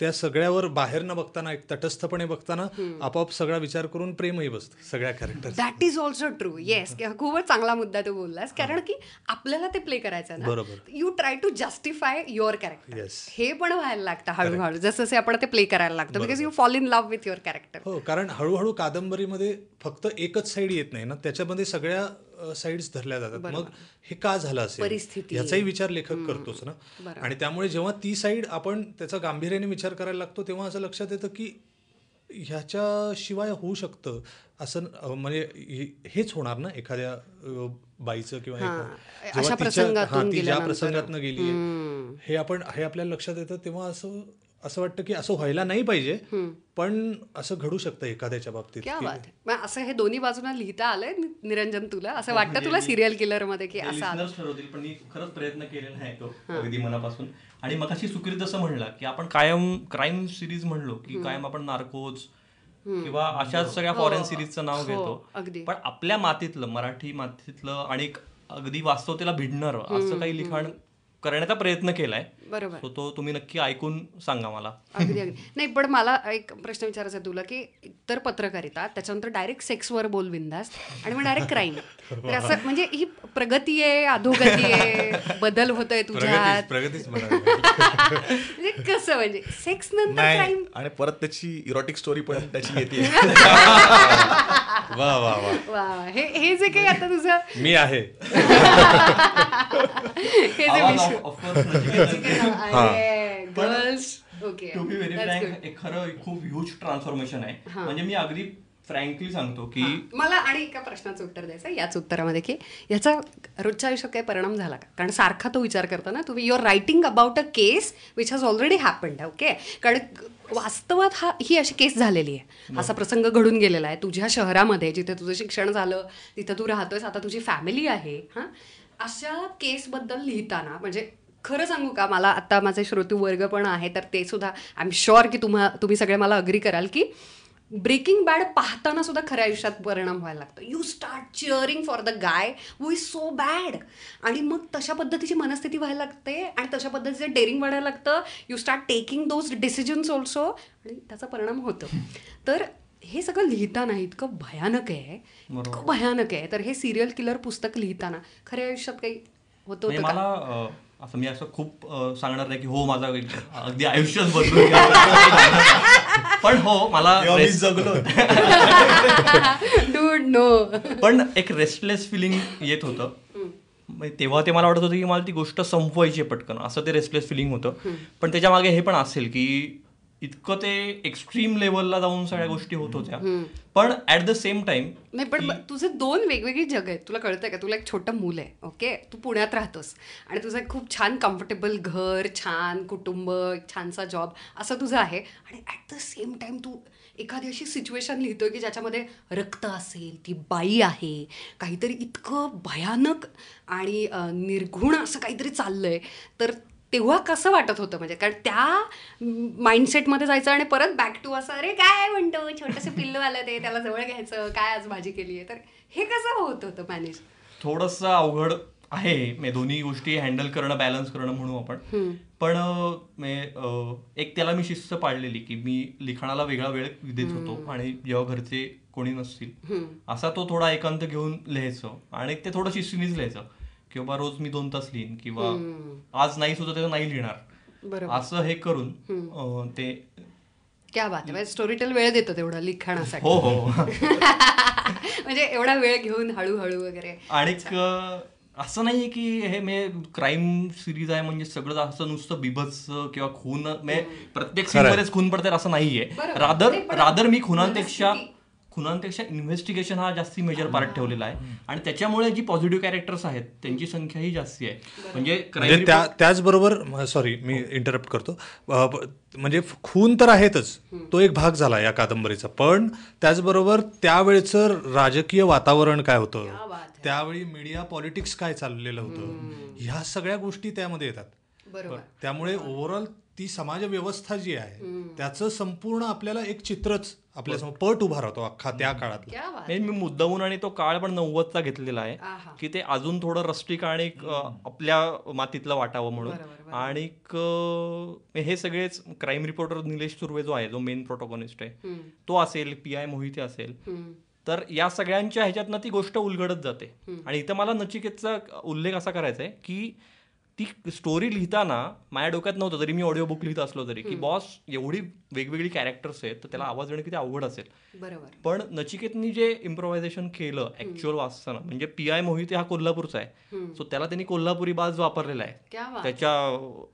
त्या सगळ्यावर बाहेर न बघताना एक तटस्थपणे बघताना आपोआप सगळा विचार करून प्रेमही बसतं सगळ्या character that is also true yes खूपच चांगला मुद्दा तू बोललास. कारण की आपल्याला ते प्ले करायचं ना. बरोबर. You try to justify your character Yes. हे पण व्हायला लागतं हळूहळू. जसं जसे आपण ते प्ले करायला लागतं. Because you fall in love with your character हो कारण हळूहळू कादंबरीमध्ये फक्त एकच साईड येत नाही ना. त्याच्यामध्ये सगळ्या साईड्स धरल्या जातात. मग हे का झालं असेल? परिस्थिती. याचाही विचार लेखक करतोच ना. आणि त्यामुळे जेव्हा ती साईड आपण त्याचा गांभीर्याने विचार करायला लागतो तेव्हा असं लक्षात येतं की ह्याच्याशिवाय होऊ शकतं असं म्हणजे हेच होणार ना एखाद्या बाईचं किंवा ती ज्या. प्रसंगातनं गेली हे आपण हे आपल्या लक्षात येतं तेव्हा असं असं वाटतं की असं व्हायला नाही पाहिजे पण असं घडू शकतं एखाद्याच्या बाबतीत. क्या की- बात आहे. मग असं हे दोन्ही बाजूला लिहिता आलंय निरंजन तुला? असं वाटतं तुला सिरियल किलरमध्ये की असं ठरवतील पण मी खरंच प्रयत्न केलेला आहे तो अगदी मनापासून. आणि मग अशी सुकृत जसं म्हणला की आपण कायम क्राईम सिरीज म्हणलो की कायम आपण नार्कोज किंवा अशाच सगळ्या फॉरेन सिरीजचं नाव हो, घेतो. अगदी. पण आपल्या मातीतलं मराठी मातीतलं आणि अगदी वास्तवतेला भिडणार असं काही लिखाण करण्याचा प्रयत्न केलाय. बरोबर. So तो तुम्ही नक्की ऐकून सांगा मला. अगदी अगदी. नाही पण मला एक प्रश्न विचारायचा आहे तुला की तर पत्रकारिता त्याच्यानंतर डायरेक्ट सेक्सवर बोल बिंदास आणि मग डायरेक्ट क्राईम तर असं [LAUGHS] म्हणजे ही प्रगती आहे अधोगती आहे बदल होतोय तुझ्यात? प्रगतीच. म्हणजे कसं म्हणजे सेक्स नंतर क्राईम आणि परत त्याची इरोटिक स्टोरी पण त्याची येते. [LAUGHS] वा वा वा. वा हे हे जे काही आता तुझं मी आहे. [LAUGHS] हे जे विश्व. Girls okay to be very frank एक खरं खूप ह्यूज ट्रान्सफॉर्मेशन आहे. म्हणजे मी अगदी फ्रँकली सांगतो की मला आणि एका प्रश्नाचं उत्तर द्यायचं आहे याच उत्तरामध्ये की याचा रोजच्या आयुष्यात काही परिणाम झाला का? कारण सारखा तो विचार करतो ना तुम्ही your writing about a case which has already happened okay कारण वास्तवात हा ही अशी केस झालेली आहे. असा प्रसंग घडून गेलेला आहे. तुझ्या शहरामध्ये जिथे तुझं शिक्षण झालं तिथं तू राहतोयस आता तुझी फॅमिली आहे हां? अशा केसबद्दल लिहिताना म्हणजे खरं सांगू का मला आता माझे श्रोतू वर्ग पण आहे तर ते सुद्धा आय एम शुअर की तुम्हा तुम्ही सगळे मला अग्री कराल की ब्रेकिंग बॅड पाहताना सुद्धा खऱ्या आयुष्यात परिणाम व्हायला लागतो. You start cheering for the guy who is so bad आणि मग तशा पद्धतीची मनस्थिती व्हायला लागते आणि तशा पद्धतीचं डेअरिंग वाढायला लागतं you start taking those decisions also आणि त्याचा परिणाम होतो. तर हे सगळं लिहिताना इतकं भयानक आहे. इतकं भयानक आहे. तर हे सिरियल किलर पुस्तक लिहिताना खऱ्या आयुष्यात काही होतं म्हणजे मला असं मी असं खूप सांगणार नाही की हो माझा अगदी आयुष्यच बदलून गेलं. पण हो मला जगलो. पण एक रेस्टलेस फिलिंग येत होतं. तेव्हा ते मला वाटत होतं की मला ती गोष्ट संपवायची पटकन. असं ते रेस्टलेस फिलिंग होतं. पण त्याच्यामागे हे पण असेल की इतकं ते एक्स्ट्रीम लेवलला जाऊन सगळ्या गोष्टी होत होत्या. पण ऍट द सेम टाइम नाही पण तुझे दोन वेगवेगळी जग आहेत. तुला कळतंय का? तुला एक छोटं मूल आहे ओके तू पुण्यात राहतोस. आणि तुझं एक खूप छान कम्फर्टेबल घर छान कुटुंब छानसा जॉब असं तुझं आहे. आणि ॲट द सेम टाइम तू एखादी अशी सिच्युएशन लिहितोय की ज्याच्यामध्ये रक्त असेल ती बाई आहे. काहीतरी इतकं भयानक आणि निर्घुण असं काहीतरी चाललंय. तर तेव्हा कसं वाटत होतं? म्हणजे कारण त्या माइंडसेटमध्ये जायचं आणि परत बॅक टू असं अरे काय म्हणतो. छोटंसं पिल्लू आलं ते त्याला जवळ घ्यायचं. काय आज भाजी केली आहे तर हे कसं होत होतं मॅनेज थोडंसं अवघड आहे. म्हणजे दोन्ही गोष्टी हँडल करणं बॅलन्स करणं म्हणू आपण. पण म्हणजे, एक त्याला मी शिस्त पाळलेली की मी लिखाणाला वेगळा वेळ देत होतो आणि जेव्हा घरचे कोणी नसतील असा तो थोडा एकांत घेऊन लिहायचो आणि ते थोडं शिस्तीनेच लिहायचं. की बाबा रोज मी दोन तास लिहीन किंवा आज नाही सुद्धा त्याचं नाही लिहिणार. बरोबर. असं हे करून ते क्या बात आहे. स्टोरी टेल वेळ देतो तेवढा लिखाणासाठी. हो हो. [LAUGHS] म्हणजे एवढा वेळ घेऊन हळूहळू वगैरे. आणि असं नाहीये की हे मे क्राईम सिरीज आहे म्हणजे सगळं असं नुसतं बिभत्स किंवा खून म्हणजे प्रत्येक सीन मध्येच खून पडतात असं नाहीये. रादर रादर मी खुनांपेक्षा. खुनांपेक्षा इन्व्हेस्टिगेशन हा जास्ती मेजर पार्ट ठेवलेला आहे. आणि त्याच्यामुळे जी पॉझिटिव्ह कॅरेक्टर्स आहेत त्यांची संख्याही जास्ती आहे. म्हणजे म्हणजे त्याचबरोबर सॉरी मी इंटरप्ट करतो. म्हणजे खून तर आहेतच. तो एक भाग झाला या कादंबरीचा. पण त्याचबरोबर त्यावेळचं राजकीय वातावरण काय होतं? है. त्यावेळी मीडिया पॉलिटिक्स काय चाललेलं होतं? ह्या सगळ्या गोष्टी त्यामध्ये येतात. बरोबर. त्यामुळे ओव्हरऑल ती समाज व्यवस्था जी आहे त्याचं संपूर्ण आपल्याला एक चित्रच आपल्यासमोर पट उभा राहतो अख्खा त्या काळातला. क्या बात नाही, मी मुद्दामून आणि तो काळ पण नव्वदचा घेतलेला आहे. की ते अजून थोडं रस्टिक आणि आपल्या मातीतलं वाटावं म्हणून. आणि क- हे सगळेच क्राईम रिपोर्टर निलेश सुर्वे जो आहे जो मेन प्रोटोकॉनिस्ट आहे तो असेल पी आय मोहिते असेल तर या सगळ्यांच्या ह्याच्यातनं ती गोष्ट उलगडत जाते. आणि इथं मला नचिकेतचा उल्लेख असा करायचा आहे की ती स्टोरी लिहिताना माझ्या डोक्यात नव्हतं जरी मी ऑडिओ बुक लिहित असलो तरी. की बॉस एवढी वेगवेगळी कॅरेक्टर्स आहेत तर त्याला आवाज देणं किती अवघड असेल. बरोबर. पण नचिकेतनी जे इम्प्रोव्हायझेशन केलं ऍक्च्युअल वाचताना म्हणजे पी आय मोहिते हा कोल्हापूरचा आहे. सो त्याला त्यांनी कोल्हापुरी बाज वापरलेला क्या आहे बात. त्याच्या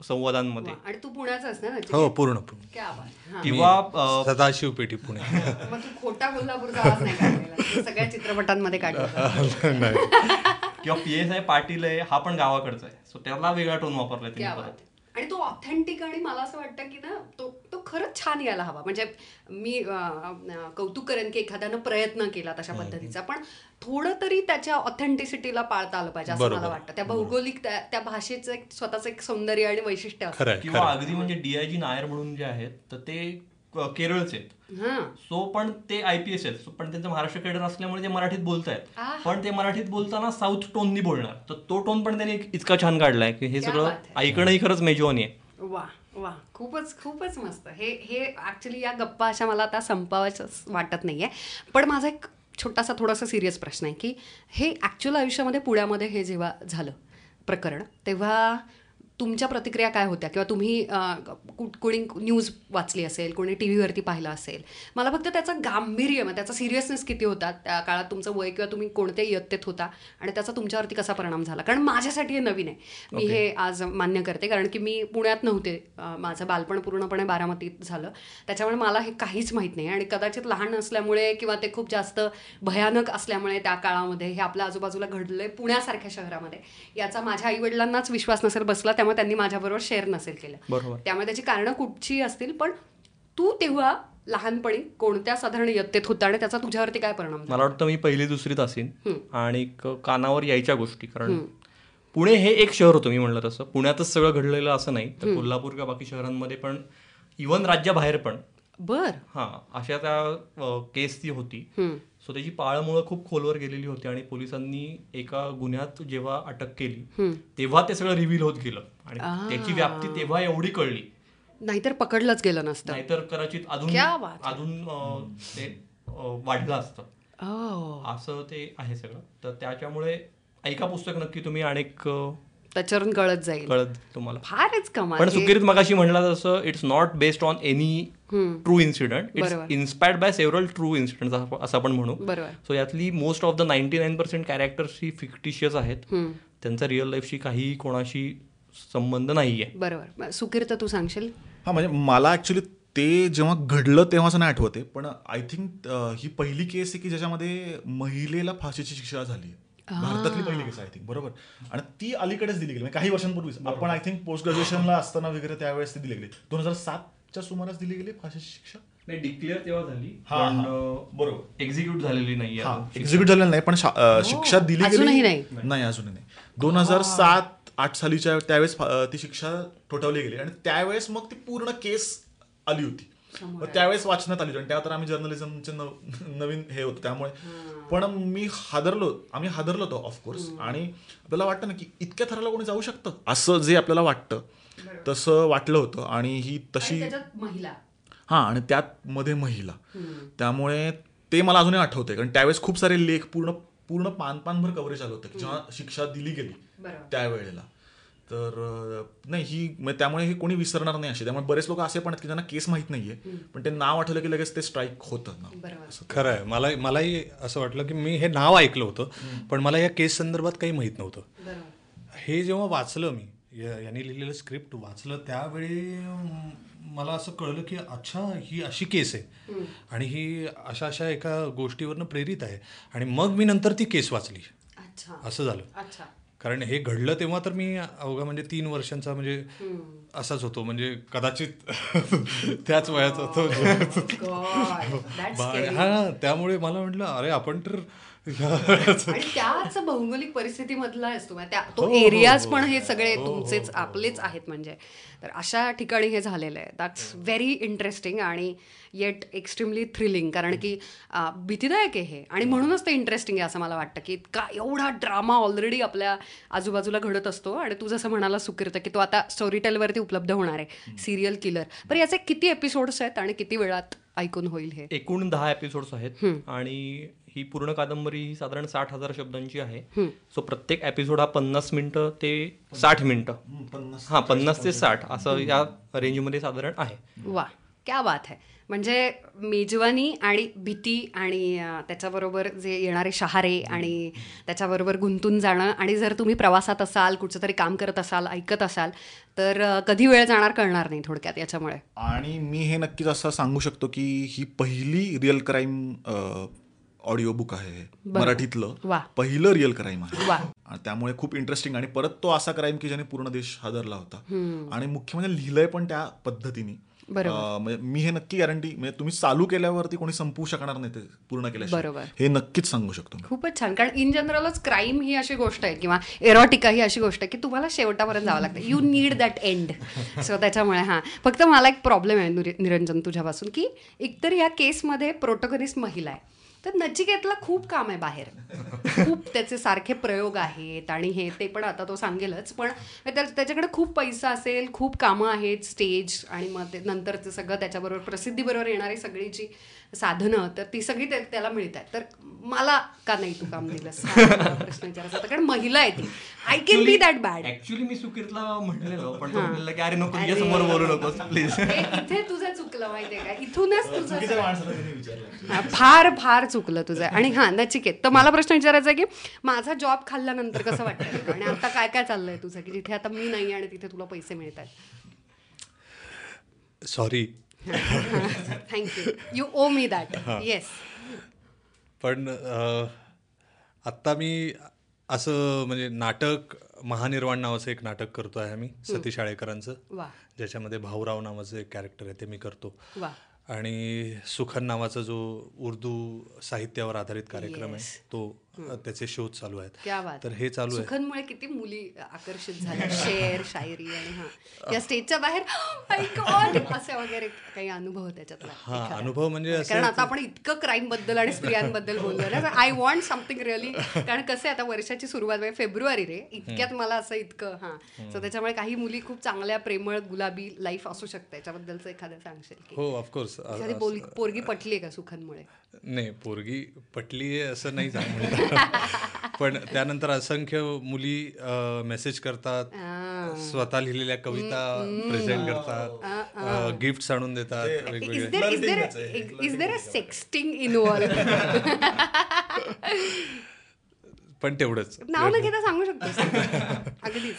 संवादांमध्ये. आणि तू नचिकेत? हो पूर्ण पूर्ण. क्या बात. किंवा सदाशिव पेठी पुणे. [LAUGHS] खोटा कोल्हापूरचा आवाज नाही काढलेला. तू सगळ्या चित्रपटांमध्ये काढला [LAUGHS] किंवा पी एस आय पाटील आहे हा पण गावाकडचा आहे. सो त्याला वेगळा टोन वापरलाय त्यांनी. आणि तो ऑथेंटिक आणि मला असं वाटतं की ना तो तो खरंच छान यायला हवा. म्हणजे मी कौतुक करेन की एखाद्यानं प्रयत्न केला तशा पद्धतीचा. पण थोडं तरी त्याच्या ऑथेंटिसिटीला पाळता आलं पाहिजे असं मला वाटतं. त्या भौगोलिक त्या भाषेचं एक स्वतःचं एक सौंदर्य आणि वैशिष्ट्य किंवा अगदी म्हणजे डीआयजी नायर म्हणून जे आहेत तर ते केरळचे आहेत. सो पण ते आयपीएस आहेत. पण त्यांचं महाराष्ट्र केडर असल्यामुळे ते मराठीत बोलतायत. पण ते मराठीत बोलताना साऊथ टोननी बोलणार. तर तो टोन पण त्यांनी इतका छान काढलाय की हे सगळं. ऐकणंही खरंच मेजवानी आहे. वा वा. खूपच खूपच मस्त. हे हे ऍक्च्युली या गप्पा अशा मला आता संपावायचं वाटत नाहीये. पण माझा एक छोटासा थोडासा सिरियस प्रश्न आहे की हे ॲक्च्युअल आयुष्यामध्ये पुण्यामध्ये हे जेव्हा झालं प्रकरण तेव्हा तुमच्या प्रतिक्रिया काय होत्या? किंवा तुम्ही कोणी न्यूज वाचली असेल कोणी टी व्हीवरती पाहिलं असेल मला फक्त त्याचं गांभीर्य मग त्याचा सिरियसनेस किती होता? त्या काळात तुमचं वय किंवा तुम्ही कोणत्या इयत्तेत होता आणि त्याचा तुमच्यावरती कसा परिणाम झाला? कारण माझ्यासाठी हे नवीन आहे. मी हे आज मान्य करते. कारण की मी पुण्यात नव्हते. माझं बालपण पूर्णपणे बारामतीत झालं. त्याच्यामुळे मला हे काहीच माहीत नाही. आणि कदाचित लहान असल्यामुळे किंवा ते खूप जास्त भयानक असल्यामुळे त्या काळामध्ये हे आपल्या आजूबाजूला घडलंय पुण्यासारख्या शहरामध्ये. याचा माझ्या आईवडिलांनाच विश्वास नसेल बसला. त्यामुळे त्यांनी माझ्याबरोबर शेअर नसेल केलं. बरोबर. त्यामुळे त्याची कारणं कुठची असतील पण तू तेव्हा लहानपणी कोणत्या साधारण इयत्तेत होता आणि त्याचा तुझ्यावरती काय परिणाम मला वाटतं मी पहिली दुसरीत असेन आणि कानावर यायच्या गोष्टी कारण पुणे हे एक शहर होतं मी म्हणलं तसं. पुण्यातच सगळं घडलेलं असं नाही तर कोल्हापूर किंवा बाकी शहरांमध्ये पण इवन राज्याबाहेर पण. बर. हा अशा त्या केस ती होती. सो त्याची पाळमुळं खूप खोलवर गेलेली होती आणि पोलिसांनी एका गुन्ह्यात जेव्हा अटक केली तेव्हा ते सगळं रिव्हील होत गेलं. आणि त्याची व्याप्ती तेव्हा एवढी कळली. नाहीतर पकडलंच गेलं नसतं. नाहीतर कदाचित अजून अजून ते वाढलं असतं. असं ते आहे सगळं. तर त्याच्यामुळे ऐका पुस्तक नक्की तुम्ही अनेक त्याच्यावरून कळत जाईल. कळत तुम्हाला. फारच कमाल. पण सुकिरीत मगाशी म्हणला तसं it's not based on any true incident it's. Inspired by several true incident असं आपण म्हणू. बरोबर. सो यातली most of the ninety nine percent characters he fictitious आहेत. त्यांचा रिअल लाईफशी काही कोणाशी संबंध नाहीये. बरोबर. सुकीर्त तू सांगशील? हा म्हणजे मला ऍक्च्युली ते जेव्हा घडलं तेव्हाच नाही आठवते पण आय थिंक ही पहिली केस आहे की ज्याच्यामध्ये महिलेला फाशीची शिक्षा झाली भारतातली पहिली केस आय थिंक बरोबर? आणि ती अलीकडेच दिली गेली. म्हणजे काही वर्षांपूर्वीच. आपण आय थिंक पोस्ट ग्रॅज्युएशनला असताना वगैरे त्यावेळेस ती दिली गेली. दोन हजार सातच्या सुमारास दिली गेली फाशीची शिक्षा? नाही डिक्लेअर तेव्हा झाली हा, हा. बरोबर. एक्झिक्यूट झालेली नाही हा एक्झिक्यूट झालेलं नाही पण शा- अं, शिक्षा दिली गेली? नाही. नाही. अजूनही नाही. दोन हजार सात आठ सालीच्या त्यावेळेस अं, ती शिक्षा ठोठावली गेली. आणि त्यावेळेस मग ती पूर्ण केस आली होती. मग त्यावेळेस वाचण्यात आली होती. आणि त्यात तर आम्ही जर्नलिझमचे [LAUGHS] नवीन हे होतं. त्यामुळे पण मी हादरलो आम्ही हादरलो होतो ऑफकोर्स आणि आपल्याला वाटतं ना की इतक्या थराला कोणी जाऊ शकतं? असं जे आपल्याला वाटतं. तसं वाटलं होतं आणि ही तशी हा आणि त्यात मध्ये महिला. त्यामुळे ते मला अजूनही आठवते कारण त्यावेळेस खूप सारे लेख पूर्ण पूर्ण पान पानभर कव्हरेज आलं होतं की जेव्हा शिक्षा दिली गेली. त्यावेळेला. तर नाही ही म्हणजे त्यामुळे हे कोणी विसरणार नाही असे त्यामुळे बरेच लोक असे पण आहेत की ज्यांना केस माहीत नाहीये पण ते नाव आठवलं की लगेच ते स्ट्राईक होतं ना. बरोबर. खरं आहे मला मलाही असं वाटलं की मी हे नाव ऐकलं होतं पण मला या केस संदर्भात काही माहीत नव्हतं. बरोबर. हे जेव्हा वाचलं मी या- यांनी लिहिलेलं स्क्रिप्ट वाचलं. त्यावेळी मला असं कळलं की अच्छा ही अशी केस आहे. आणि ही अशा अशा एका गोष्टीवरनं प्रेरित आहे. आणि मग मी नंतर ती केस वाचली. अच्छा. असं झालं. अच्छा. कारण हे घडलं तेव्हा तर मी अवघा म्हणजे तीन वर्षांचा म्हणजे असाच होतो म्हणजे कदाचित [LAUGHS] त्याच वयाचा [LAUGHS] बा- scary. हा त्यामुळे मला म्हटलं अरे आपण तर [LAUGHS] त्याच भौगोलिक परिस्थितीमधला आहेस तू त्या तो एरियाज पण हे सगळे तुमचेच आपलेच आहेत म्हणजे. तर अशा ठिकाणी हे झालेलं आहे. दॅट्स व्हेरी इंटरेस्टिंग आणि येट एक्स्ट्रीमली थ्रिलिंग कारण की भीतीदायक आहे हे. आणि म्हणूनच ते इंटरेस्टिंग आहे असं मला वाटतं की का एवढा ड्रामा ऑलरेडी आपल्या आजूबाजूला घडत असतो. आणि तू जसं म्हणाला सुकिर्त की तो आता स्टोरी टेलवरती उपलब्ध होणार आहे. Serial killer. पण याचे किती एपिसोड्स आहेत आणि किती वेळात ऐकून होईल हे? एकूण दहा एपिसोड्स आहेत. आणि ही पूर्ण कादंबरी ही साधारण साठ हजार शब्दांची आहे. सो प्रत्येक एपिसोड हा पन्नास मिनिटं ते साठ मिनिटं. हा पन्नास ते साठ. असं या रेंजमध्ये साधारण आहे. वा क्या बात आहे. म्हणजे मेजवानी आणि भीती आणि त्याच्याबरोबर जे येणारे शहारे आणि त्याच्याबरोबर गुंतून जाणं आणि जर तुम्ही प्रवासात असाल कुठचं तरी काम करत असाल ऐकत असाल तर कधी वेळ जाणार कळणार नाही थोडक्यात याच्यामुळे. आणि मी हे नक्कीच असं सांगू शकतो की ही पहिली रिअल क्राईम ऑडिओ बुक आहे मराठीतलं. वा. पहिलं रिअल क्राईम आहे. त्यामुळे खूप इंटरेस्टिंग आणि परत तो असा क्राईम की ज्याने पूर्ण देश हादरला होता. आणि मुख्य म्हणजे लिहिलंय पण त्या पद्धतीने. म्हणजे मी हे नक्की गॅरंटी म्हणजे तुम्ही चालू केल्यावरती कोणी संपवू शकणार नाही ते पूर्ण केल्याशिवाय. बरोबर. हे नक्कीच सांगू शकतो. खूपच छान. कारण इन जनरलच क्राईम ही अशी गोष्ट आहे किंवा एरोटिका ही अशी गोष्ट आहे की तुम्हाला शेवटापर्यंत जावं लागतं. You need that end so त्याच्यामुळे हां. फक्त मला एक प्रॉब्लेम आहे निर- निरंजन तुझ्यापासून की एकतर या केसमध्ये प्रोटोगनिस्ट महिला आहे. तर नचिकेतला खूप काम आहे बाहेर. खूप त्याचे सारखे प्रयोग आहेत आणि हे ते पण आता तो सांगेलच. पण त्या- त्याच्याकडे खूप पैसा असेल खूप कामं आहेत स्टेज आणि मग ते नंतरचं सगळं त्याच्याबरोबर प्रसिद्धीबरोबर येणारी सगळी जी साधनं तर ती सगळी त्या- त्याला मिळत आहेत. तर मला का नाही तू काम दिलंस? [LAUGHS] मला प्रश्न विचारायचा होता. कारण महिला आहे ती. I can be that bad actually मी सुकितला म्हणलेलो पण की अरे नको समोर बोलू नकोस प्लीज इथे तुझं चुकलं माहितीये का? इथूनच तुझं फार फार चुकलं तुझं. आणि हा नचिकेत. तर मला प्रश्न विचारायचा आहे की माझा जॉब खाल्ल्यानंतर कसं वाटतंय तुला? आणि आता काय काय चाललंय तुझं? की जिथे आता मी नाही आणि तिथे तुला पैसे मिळत आहेत सॉरी थँक्यू यू ओ मी दॅट येस पण आत्ता मी असं म्हणजे नाटक महानिर्वाण नावाचं एक नाटक करतो आहे आम्ही सतीश आळेकरांचं ज्याच्यामध्ये भाऊराव नावाचं एक कॅरेक्टर आहे ते मी करतो. आणि सुखन नावाचा जो उर्दू साहित्यावर आधारित कार्यक्रम आहे तो त्याचे शोध चालू आहेत. क्या बात. तर हे चालू आहे. सुखनमुळे किती मुली आकर्षित झाल्या. [LAUGHS] शेर शायरी आणि हा. या स्टेजच्या बाहेर "My God!" असे वगैरे काही अनुभव त्याच्यातला. हा. अनुभव म्हणजे कारण आता आपण इतकं क्राईमबद्दल आणि स्त्रियांबद्दल बोललो ना आय वॉन्ट समथिंग रिअली कारण कसं आता वर्षाची सुरुवात म्हणजे फेब्रुवारी रे. इतक्यात मला असं इतकं हा. सो त्याच्यामुळे काही मुली खूप चांगल्या प्रेमळ गुलाबी लाईफ असू शकते. याच्याबद्दलचं एखादं सांगशील हो ऑफकोर्स पोरगी पटली का सुखनमुळे नाही पोरगी पटली आहे असं नाही सांगू. पण त्यानंतर असंख्य मुली मेसेज करतात. स्वतः लिहिलेल्या कविता प्रेझेंट करतात. गिफ्ट आणून देतात इज वेगवेगळे. सेक्स्टिंग पण तेवढंच. नाव न घेता [LAUGHS] सांगू शकतो अगदीच.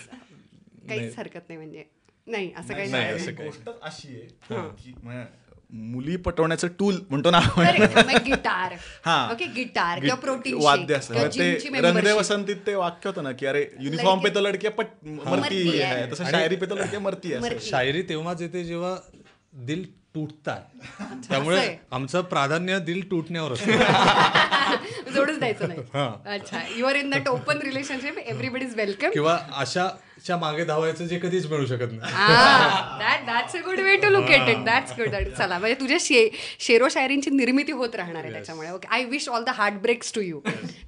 काहीच हरकत नाही म्हणजे. नाही असं काही गोष्ट अशी आहे की म्हणजे मुली पटवण्याचं टूल म्हणतो ना आपण. गिटार. [LAUGHS] हा. ओके गिटार किंवा प्रोटीन वाद्य असतं ते रंगदे वसंतीत ते वाक्य होतं ना की अरे युनिफॉर्म पे तो लडके पट मरती है. आहे. तसं शायरी पे तो लडके मरती आहे. शायरी तेव्हाच येते जेव्हा दिल तुटतात. [LAUGHS] त्यामुळे आमचं प्राधान्य दिल तुटण्यावर असतं. [LAUGHS] जोडूच द्यायचं नाही. अच्छा. You are in that open relationship everybody is welcome किंवा अशाच्या मागे धावायचं जे कधीच मिळू शकत नाही. That that's a good way to look at it that's good चला म्हणजे तुझ्या शे शेरो शायरींची निर्मिती होत राहणार आहे त्याच्यामुळे. Okay I wish all the heart breaks to you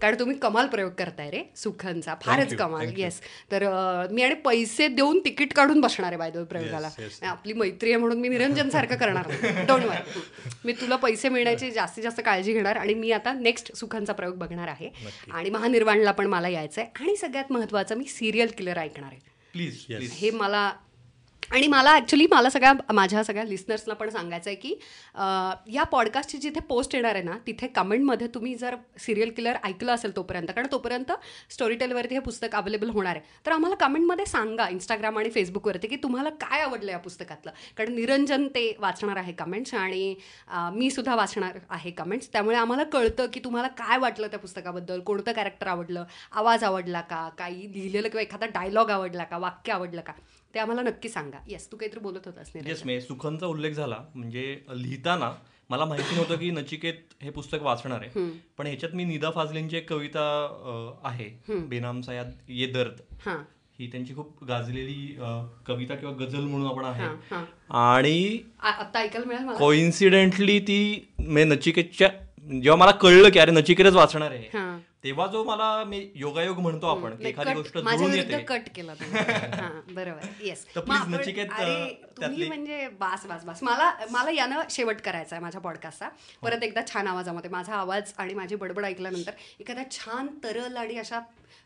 कारण तुम्ही कमाल प्रयोग करताय रे सुखांचा. फारच कमाल. येस तर मी आणि पैसे देऊन तिकीट काढून बसणार आहे बाय प्रयोगाला. आपली मैत्री आहे म्हणून मी निरंजन सारखं करणार डोंट वर मी तुला पैसे मिळण्याची जास्तीत जास्त काळजी घेणार आणि मी आता नेक्स्ट सुखांचा प्रयोग बघणार आहे. आणि महानिर्वाणला पण मला यायचं आहे आणि सगळ्यात महत्त्वाचं मी सिरियल किलर ऐकणार आहे. प्लीज प्लीज हे मला आणि मला ॲक्च्युली मला सगळ्या माझ्या सगळ्या लिस्नर्सना पण सांगायचं आहे की या पॉडकास्टची जिथे पोस्ट येणार आहे ना तिथे कमेंटमध्ये तुम्ही जर सिरियल किलर ऐकलं असेल तोपर्यंत कारण तोपर्यंत स्टोरी टेलवरती हे पुस्तक अवेलेबल होणार आहे तर आम्हाला कमेंटमध्ये सांगा इंस्टाग्राम आणि फेसबुकवरती की तुम्हाला काय आवडलं या पुस्तकातलं. कारण निरंजन ते वाचणार आहे कमेंट्स आणि मी सुद्धा वाचणार आहे कमेंट्स त्यामुळे आम्हाला कळतं की तुम्हाला काय वाटलं त्या पुस्तकाबद्दल कोणतं कॅरेक्टर आवडलं आवाज आवडला का काही लिहिलेलं किंवा एखादा डायलॉग आवडला का वाक्य आवडलं का. ते आम्हाला नक्की सांगा. येस तू काहीतरी बोलत होतास. येस मे सुखनचा उल्लेख झाला. म्हणजे लिहिताना मला माहिती नव्हतं की नचिकेत हे पुस्तक वाचणार आहे. पण ह्याच्यात मी निदा फाजलेंची एक कविता आहे. बेनाम सायाद ये दर्द. हां. ही त्यांची खूप गाजलेली कविता किंवा गझल म्हणून आपण आहे. आणि आता ऐकायला मिळेल मला? कोइन्सिडेंटली ती म्हणजे नचिकेतच्या जेव्हा मला कळलं की अरे नचिकेतच वाचणार आहे. तेव्हा जो मला मी योगायोग म्हणतो आपण एखादी गोष्ट कट केला. [LAUGHS] हां, बरोबर. येस तुम्ही म्हणजे बास बास बास. मला मला यानं शेवट करायचा आहे माझ्या पॉडकास्टचा परत एकदा छान आवाजामध्ये माझा आवाज आणि माझी बडबड ऐकल्यानंतर एखाद्या छान तरल आणि अशा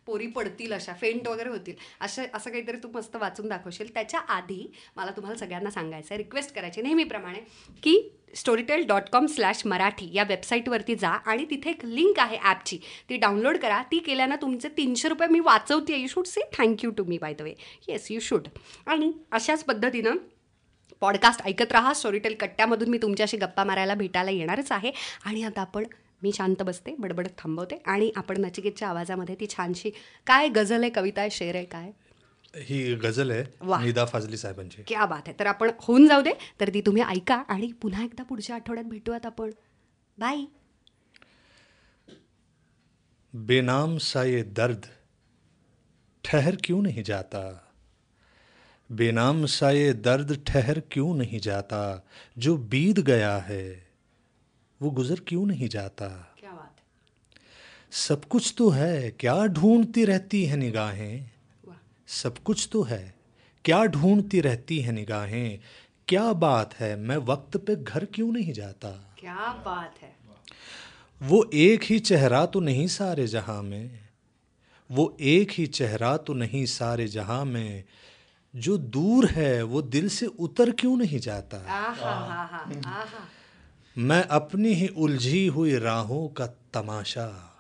पोरी पडतील अशा फेंट वगैरे होतील असं असं काहीतरी तू मस्त वाचून दाखवशील. त्याच्या आधी मला तुम्हाला सगळ्यांना सांगायचं आहे रिक्वेस्ट करायची नेहमीप्रमाणे की Storytel dot com slash Marathi या वेबसाईटवरती जा आणि तिथे एक लिंक आहे ॲपची ती डाउनलोड करा. ती केल्यानं तुमचे तीनशे रुपये मी वाचवते. You should say thank you to me by the way yes you should आणि अशाच पद्धतीनं पॉडकास्ट ऐकत राहा. स्टोरीटेल कट्ट्यामधून मी तुमच्याशी गप्पा मारायला भेटायला येणारच आहे. आणि आता आपण मी शांत बसते बडबडत थांबवते. आणि आपण नचिकेतच्या आवाजामध्ये ती छानशी काय गझल आहे कविता आहे शेर आहे काय? ही गझल आहे निदा फाजली साहेबांची. क्या बात आहे. तर आपण होऊन जाऊ दे तर ती तुम्ही ऐका आणि पुन्हा एकदा पुढच्या आठवड्यात भेटूयात आपण. बाय बेनाम सा ये दर्द ठहर क्यों नहीं जाता? बेनाम सा ये दर्द ठहर क्यों नहीं जाता? जो बीत गया है वो गुजर क्यों नहीं जाता? क्या बात सब कुछ तो है क्या ढूंढती रहती है निगाहें? सब कुछ तो है। क्या ढूंढती रहती है निगाहें? क्या बात है मैं वक्त पे घर क्यों नहीं जाता? क्या बात है। वो एक ही चेहरा तो नहीं सारे जहाँ में। वो एक ही चेहरा तो नहीं सारे जहाँ में। जो दूर है वो दिल से उतर क्यों नहीं जाता? आहा हा हा आहा। मैं अपनी ही उलझी हुई राहों का तमाशा।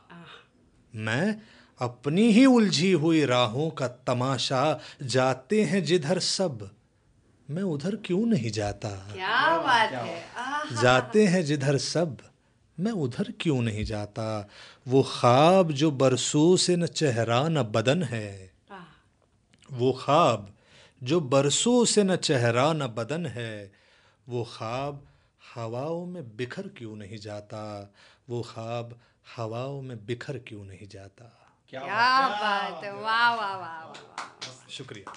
मैं अपनी ही उलझी हुई राहों का तमाशा जाते हैं जिधर सब। मैं उधर क्यों नहीं जाता? क्या बात है। जाते हैं जिधर सब। मैं उधर क्यों नहीं जाता? वो ख्वाब जो बरसों से न चेहरा न बदन है। वो ख्वाब जो बरसों से न चेहरा न बदन है। वो ख्वाब हवाओं में बिखर क्यों नहीं जाता? वो ख्वाब हवाओं में बिखर क्यों नहीं जाता? क्या बात है। वाह वाह वाह वाह। शुक्रिया।